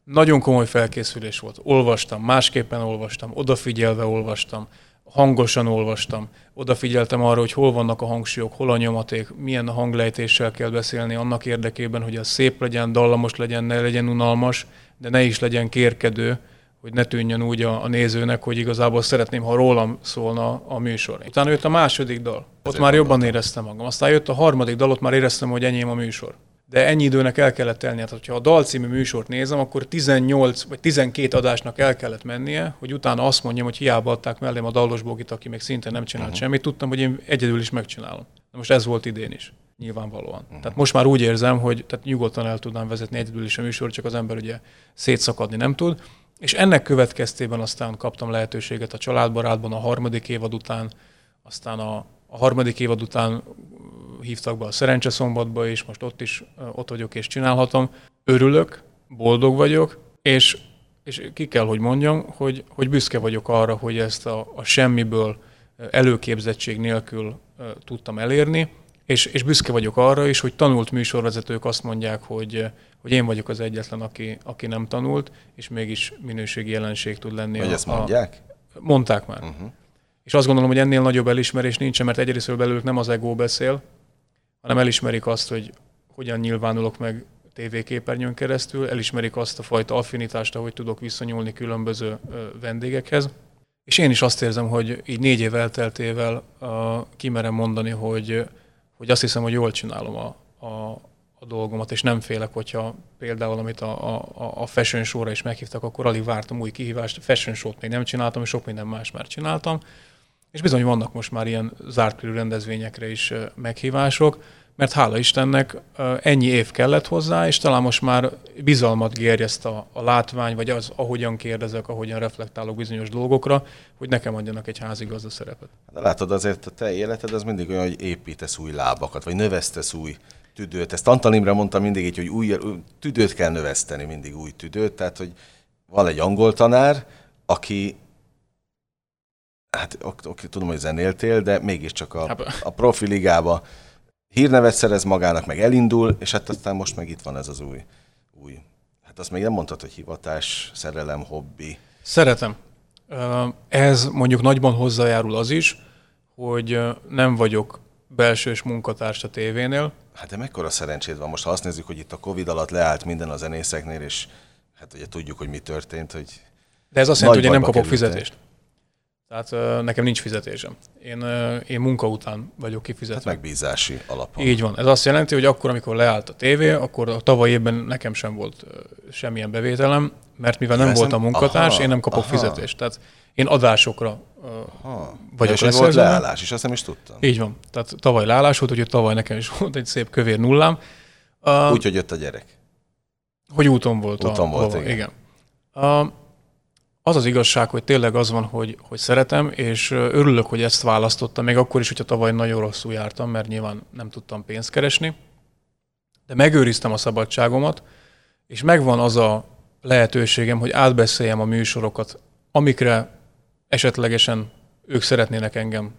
Nagyon komoly felkészülés volt. Olvastam, másképpen olvastam, odafigyelve olvastam, hangosan olvastam, odafigyeltem arra, hogy hol vannak a hangsúlyok, hol a nyomaték, milyen hanglejtéssel kell beszélni annak érdekében, hogy az szép legyen, dallamos legyen, ne legyen unalmas, de ne is legyen kérkedő, hogy ne tűnjön úgy a, a nézőnek, hogy igazából szeretném, ha rólam szólna a műsor. Utána jött a második dal. Ott Ezért már jobban gondoltam. éreztem magam. Aztán jött a harmadik dal, ott már éreztem, hogy enyém a műsor. De ennyi időnek el kellett telnie. Tehát, ha a dal című műsort nézem, akkor 18 vagy 12 adásnak el kellett mennie, hogy utána azt mondjam, hogy hiába adták mellém a dallos bogit, aki még szinte nem csinált uh-huh. semmit. Tudtam, hogy én egyedül is megcsinálom. De most ez volt idén is. Nyilvánvalóan. Uh-huh. Tehát most már úgy érzem, hogy tehát nyugodtan el tudnám vezetni egyedül is a műsor, csak az ember ugye szétszakadni nem tud. És ennek következtében aztán kaptam lehetőséget a családbarátban a harmadik évad után, aztán a, a harmadik évad után hívtak be a Szerencse szombatba, és most ott is ott vagyok és csinálhatom. Örülök, boldog vagyok, és, és ki kell, hogy mondjam, hogy, hogy büszke vagyok arra, hogy ezt a, a semmiből előképzettség nélkül tudtam elérni, és, és büszke vagyok arra is, hogy tanult műsorvezetők azt mondják, hogy, hogy én vagyok az egyetlen, aki, aki nem tanult, és mégis minőségi jelenség tud lenni. Hogy a, ezt a, mondják? Mondták már. Uh-huh. És azt gondolom, hogy ennél nagyobb elismerés nincsen, mert egyrészt belőlük nem az ego beszél, hanem elismerik azt, hogy hogyan nyilvánulok meg tévéképernyőn keresztül, elismerik azt a fajta affinitást, ahogy tudok viszonyulni különböző vendégekhez. És én is azt érzem, hogy így négy év elteltével uh, kimerem mondani, hogy, hogy azt hiszem, hogy jól csinálom a, a, a dolgomat, és nem félek, hogyha például, amit a, a, a fashion show-ra is meghívtak, akkor alig vártam új kihívást. Fashion show-t még nem csináltam, és sok minden más már csináltam. És bizony vannak most már ilyen zárt körű rendezvényekre is meghívások, mert hála Istennek ennyi év kellett hozzá, és talán most már bizalmat gerjeszt a, a látvány, vagy az, ahogyan kérdezek, ahogyan reflektálok bizonyos dolgokra, hogy nekem adjanak egy házigazda szerepet. De látod, azért a te életed az mindig olyan, hogy építesz új lábakat, vagy növesztesz új tüdőt. Ezt Antal Imre mondta mindig így, hogy új, tüdőt kell növeszteni, mindig új tüdőt. Tehát, hogy van egy angol tanár, aki hát ok, ok, tudom, hogy zenéltél, de mégiscsak a, Hát- a profi ligába hírnevet szerez magának, meg elindul, és hát aztán most meg itt van ez az új, új. Hát azt még nem mondtad, hogy hivatás, szerelem, hobbi. Szeretem. Ez mondjuk nagyban hozzájárul az is, hogy nem vagyok belsős munkatárs a tévénél. Hát de mekkora szerencséd van most, ha azt nézzük, hogy itt a Covid alatt leállt minden a zenészeknél, és hát ugye tudjuk, hogy mi történt, hogy De ez azt jelenti, hogy én nem kapok kerültél. fizetést. Tehát nekem nincs fizetésem. Én, én munka után vagyok kifizetve. hát megbízási alapon. Így van. Ez azt jelenti, hogy akkor, amikor leállt a tévé, akkor a tavaly évben nekem sem volt semmilyen bevételem, mert mivel nem voltam munkatárs, aha, én nem kapok aha. fizetést. Tehát én adásokra Ha. vagyok és volt leállás, és azt nem is tudtam. Így van. Tehát tavaly leállás volt, úgyhogy tavaly nekem is volt egy szép kövér nullám. Uh, Úgy, hogy jött a gyerek. hogy úton volt. Úton a, volt, hova, igen. igen. Az az igazság, hogy tényleg az van, hogy, hogy szeretem, és örülök, hogy ezt választottam, még akkor is, hogyha tavaly nagyon rosszul jártam, mert nyilván nem tudtam pénzt keresni. De megőriztem a szabadságomat, és megvan az a lehetőségem, hogy átbeszéljem a műsorokat, amikre esetlegesen ők szeretnének engem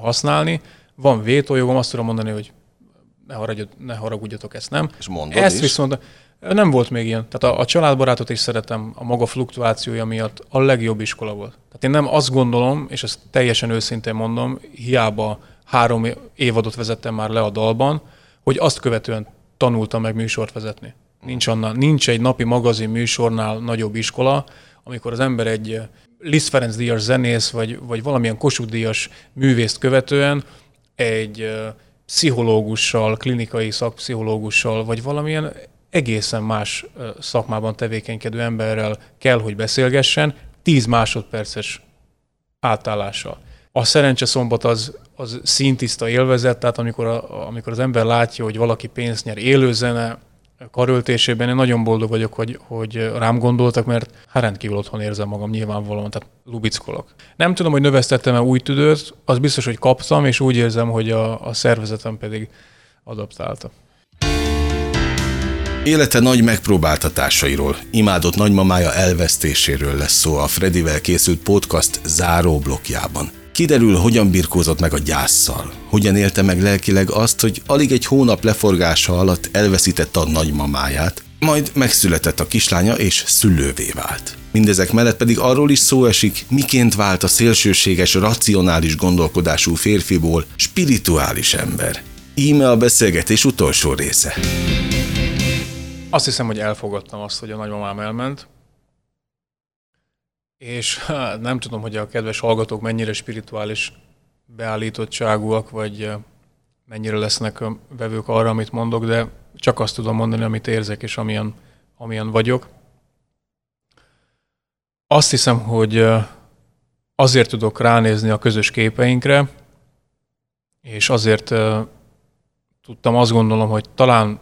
használni. Van vétójogom, azt tudom mondani, hogy ne, haragudjatok, ne haragudjatok, ezt nem. És mondod Ezt is. viszont nem volt még ilyen. Tehát a, a családbarátot is szeretem a maga fluktuációja miatt a legjobb iskola volt. Tehát én nem azt gondolom, és ezt teljesen őszintén mondom, hiába három évadot vezettem már le a dalban, hogy azt követően tanultam meg műsort vezetni. Nincs, annál, nincs egy napi magazin műsornál nagyobb iskola, amikor az ember egy Liszt Ferenc díjas zenész, vagy, vagy valamilyen Kossuth díjas művészt követően egy pszichológussal, klinikai szakpszichológussal, vagy valamilyen egészen más szakmában tevékenykedő emberrel kell, hogy beszélgessen, 10 másodperces átállással. A szerencse szombat az, az színtiszta élvezet, tehát amikor, a, amikor az ember látja, hogy valaki pénzt nyer élőzene karöltésében, én nagyon boldog vagyok, hogy, hogy rám gondoltak, mert hát rendkívül otthon érzem magam nyilvánvalóan, tehát lubickolok. Nem tudom, hogy növesztettem-e új tüdőt, az biztos, hogy kaptam, és úgy érzem, hogy a, a szervezetem pedig adaptálta. Élete nagy megpróbáltatásairól, imádott nagymamája elvesztéséről lesz szó a Fredivel készült podcast záró blokkjában. Kiderül, hogyan birkózott meg a gyászsal, hogyan élte meg lelkileg azt, hogy alig egy hónap leforgása alatt elveszítette a nagymamáját, majd megszületett a kislánya és szülővé vált. Mindezek mellett pedig arról is szó esik, miként vált a szélsőséges, racionális gondolkodású férfiból spirituális ember. Íme a beszélgetés utolsó része. Azt hiszem, hogy elfogadtam azt, hogy a nagymamám elment, és hát, nem tudom, hogy a kedves hallgatók mennyire spirituális beállítottságúak, vagy mennyire lesznek vevők arra, amit mondok, de csak azt tudom mondani, amit érzek, és amilyen, amilyen vagyok. Azt hiszem, hogy azért tudok ránézni a közös képeinkre, és azért tudtam azt gondolom, hogy talán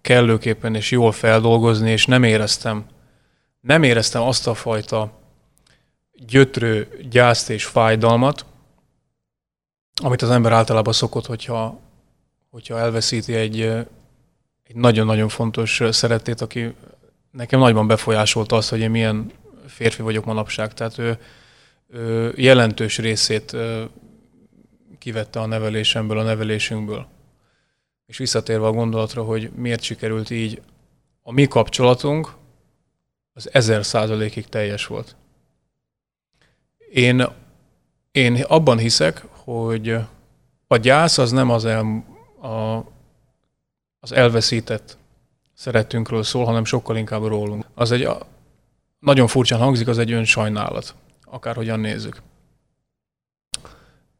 kellőképpen és jól feldolgozni, és nem éreztem, nem éreztem azt a fajta gyötrő gyászt és fájdalmat, amit az ember általában szokott, hogyha, hogyha elveszíti egy, egy nagyon-nagyon fontos szeretét, aki nekem nagyban befolyásolta azt, hogy én milyen férfi vagyok manapság. Tehát ő, ő jelentős részét kivette a nevelésemből, a nevelésünkből. És visszatérve a gondolatra, hogy miért sikerült így, a mi kapcsolatunk az ezer százalékig teljes volt. Én, én abban hiszek, hogy a gyász az nem az, el, a, az elveszített szeretünkről szól, hanem sokkal inkább rólunk. Az egy, nagyon furcsán hangzik, az egy önsajnálat, akárhogyan nézzük.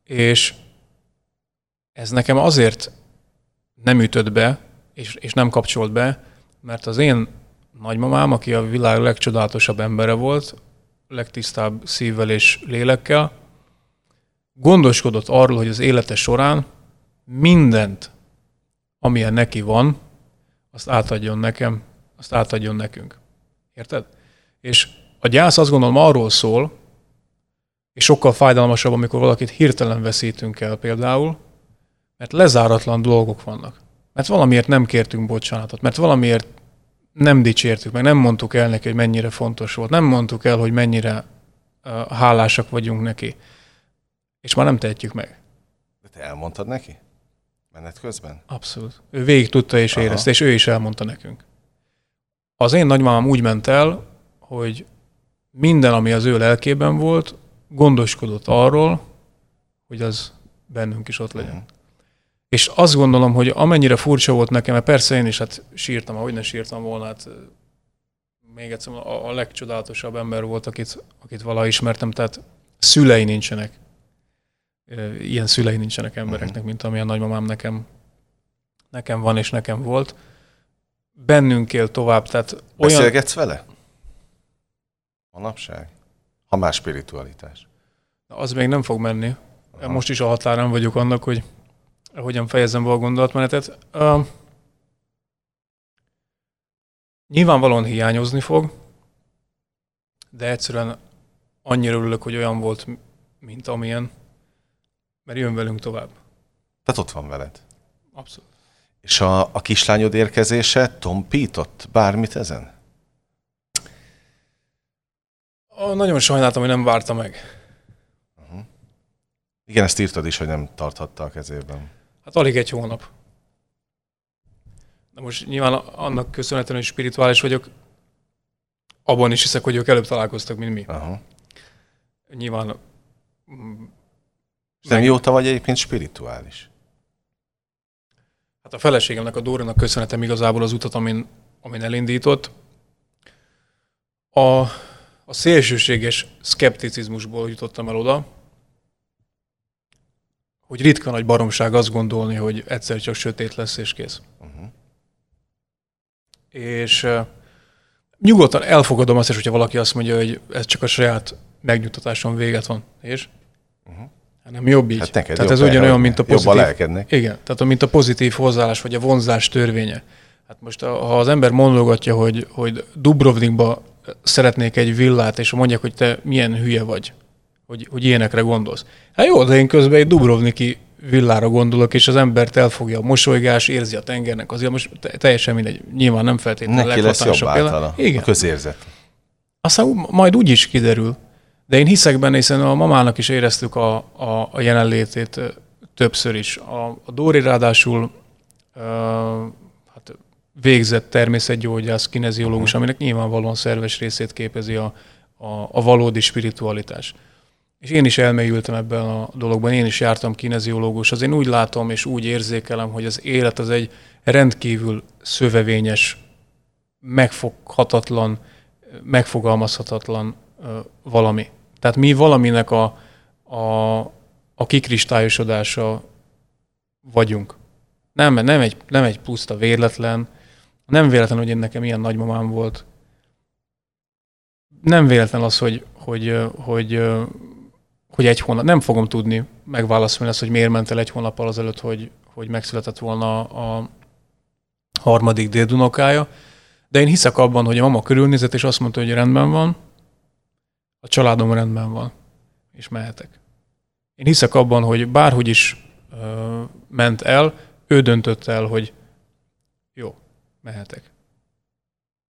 És ez nekem azért nem ütött be, és, és nem kapcsolt be, mert az én nagymamám, aki a világ legcsodálatosabb embere volt, legtisztább szívvel és lélekkel, gondoskodott arról, hogy az élete során mindent, amilyen neki van, azt átadjon nekem, azt átadjon nekünk. Érted? És a gyász azt gondolom arról szól, és sokkal fájdalmasabb, amikor valakit hirtelen veszítünk el például, mert lezáratlan dolgok vannak. Mert valamiért nem kértünk bocsánatot, mert valamiért nem dicsértük meg, nem mondtuk el neki, hogy mennyire fontos volt, nem mondtuk el, hogy mennyire uh, hálásak vagyunk neki. És már nem tehetjük meg. De te elmondtad neki? Menet közben? Abszolút. Ő végig tudta és Aha. érezte, és ő is elmondta nekünk. Az én nagymamám úgy ment el, hogy minden, ami az ő lelkében volt, gondoskodott arról, hogy az bennünk is ott legyen. Mhm. És azt gondolom, hogy amennyire furcsa volt nekem, mert persze én is hát sírtam, ahogy ne sírtam volna, hát még egyszer a, a legcsodálatosabb ember volt, akit, akit valaha ismertem, tehát szülei nincsenek. Ilyen szülei nincsenek embereknek, mint amilyen nagymamám nekem, nekem van és nekem volt. Bennünk él tovább, tehát olyan... Beszélgetsz vele? Manapság? Ha más spiritualitás. Az még nem fog menni. Most is a határán vagyok annak, hogy hogyan fejezem be a gondolatmenetet. Uh, nyilvánvalóan hiányozni fog, de egyszerűen annyira örülök, hogy olyan volt, mint amilyen, mert jön velünk tovább. Tehát ott van veled. Abszolút. És a, a kislányod érkezése tompított bármit ezen? A, nagyon sajnáltam, hogy nem várta meg. Igen, ezt írtad is, hogy nem tarthatta a kezében. Hát alig egy hónap. De most nyilván annak köszönhetően, hogy spirituális vagyok, abban is hiszek, hogy ők előbb találkoztak, mint mi. Aha. Nyilván mm, És nem mióta vagy egyébként spirituális? Hát a feleségemnek, a Dórinak köszönhetem igazából az utat, amin, amin elindított. A, a szélsőséges szkepticizmusból jutottam el oda, hogy ritka nagy baromság azt gondolni, hogy egyszer csak sötét lesz és kész. Uh-huh. És uh, nyugodtan elfogadom azt is, hogyha valaki azt mondja, hogy ez csak a saját megnyugtatáson véget van. És? Uh-huh. Nem jobb így. Hát neked tehát jobb ez ugyanolyan, mint a jobb a pozitív. lelkednek. Igen, tehát mint a pozitív hozzáállás, vagy a vonzás törvénye. Hát most, a- ha az ember mondogatja, hogy, hogy Dubrovnikba szeretnék egy villát, és mondják, hogy te milyen hülye vagy, hogy, hogy ilyenekre gondolsz. Hát jó, de én közben egy Dubrovniki villára gondolok, és az embert elfogja a mosolygás, érzi a tengernek azért most te- teljesen mindegy. Nyilván nem feltétlenül Neki lesz jobb általa. Igen. A közérzet. Aztán majd úgy is kiderül. De én hiszek benne, hiszen a mamának is éreztük a, a, a jelenlétét többször is. A, a Dóri ráadásul ö, hát végzett természetgyógyász, kineziológus, aminek nyilvánvalóan szerves részét képezi a, a, a valódi spiritualitás. És én is elmélyültem ebben a dologban, én is jártam kineziológus. Az én úgy látom és úgy érzékelem, hogy az élet az egy rendkívül szövevényes, megfoghatatlan, megfogalmazhatatlan valami. Tehát mi valaminek a, a, a kikristályosodása vagyunk. Nem, nem, egy, nem egy puszta véletlen, nem véletlen, hogy én nekem ilyen nagymamám volt. Nem véletlen az, hogy, hogy, hogy, ö, hogy egy hónap, nem fogom tudni megválaszolni azt, hogy miért ment el egy hónappal azelőtt, hogy, hogy megszületett volna a harmadik dédunokája. De én hiszek abban, hogy a mama körülnézett, és azt mondta, hogy rendben van, a családom rendben van, és mehetek. Én hiszek abban, hogy bárhogy is ö, ment el, ő döntött el, hogy jó, mehetek.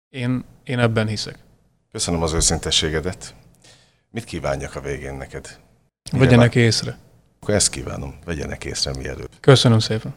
Én, én ebben hiszek. Köszönöm az őszintességedet. Mit kívánjak a végén neked? Mire Vegyenek észre. Akkor ezt kívánom. Vegyenek észre mielőbb. Köszönöm szépen.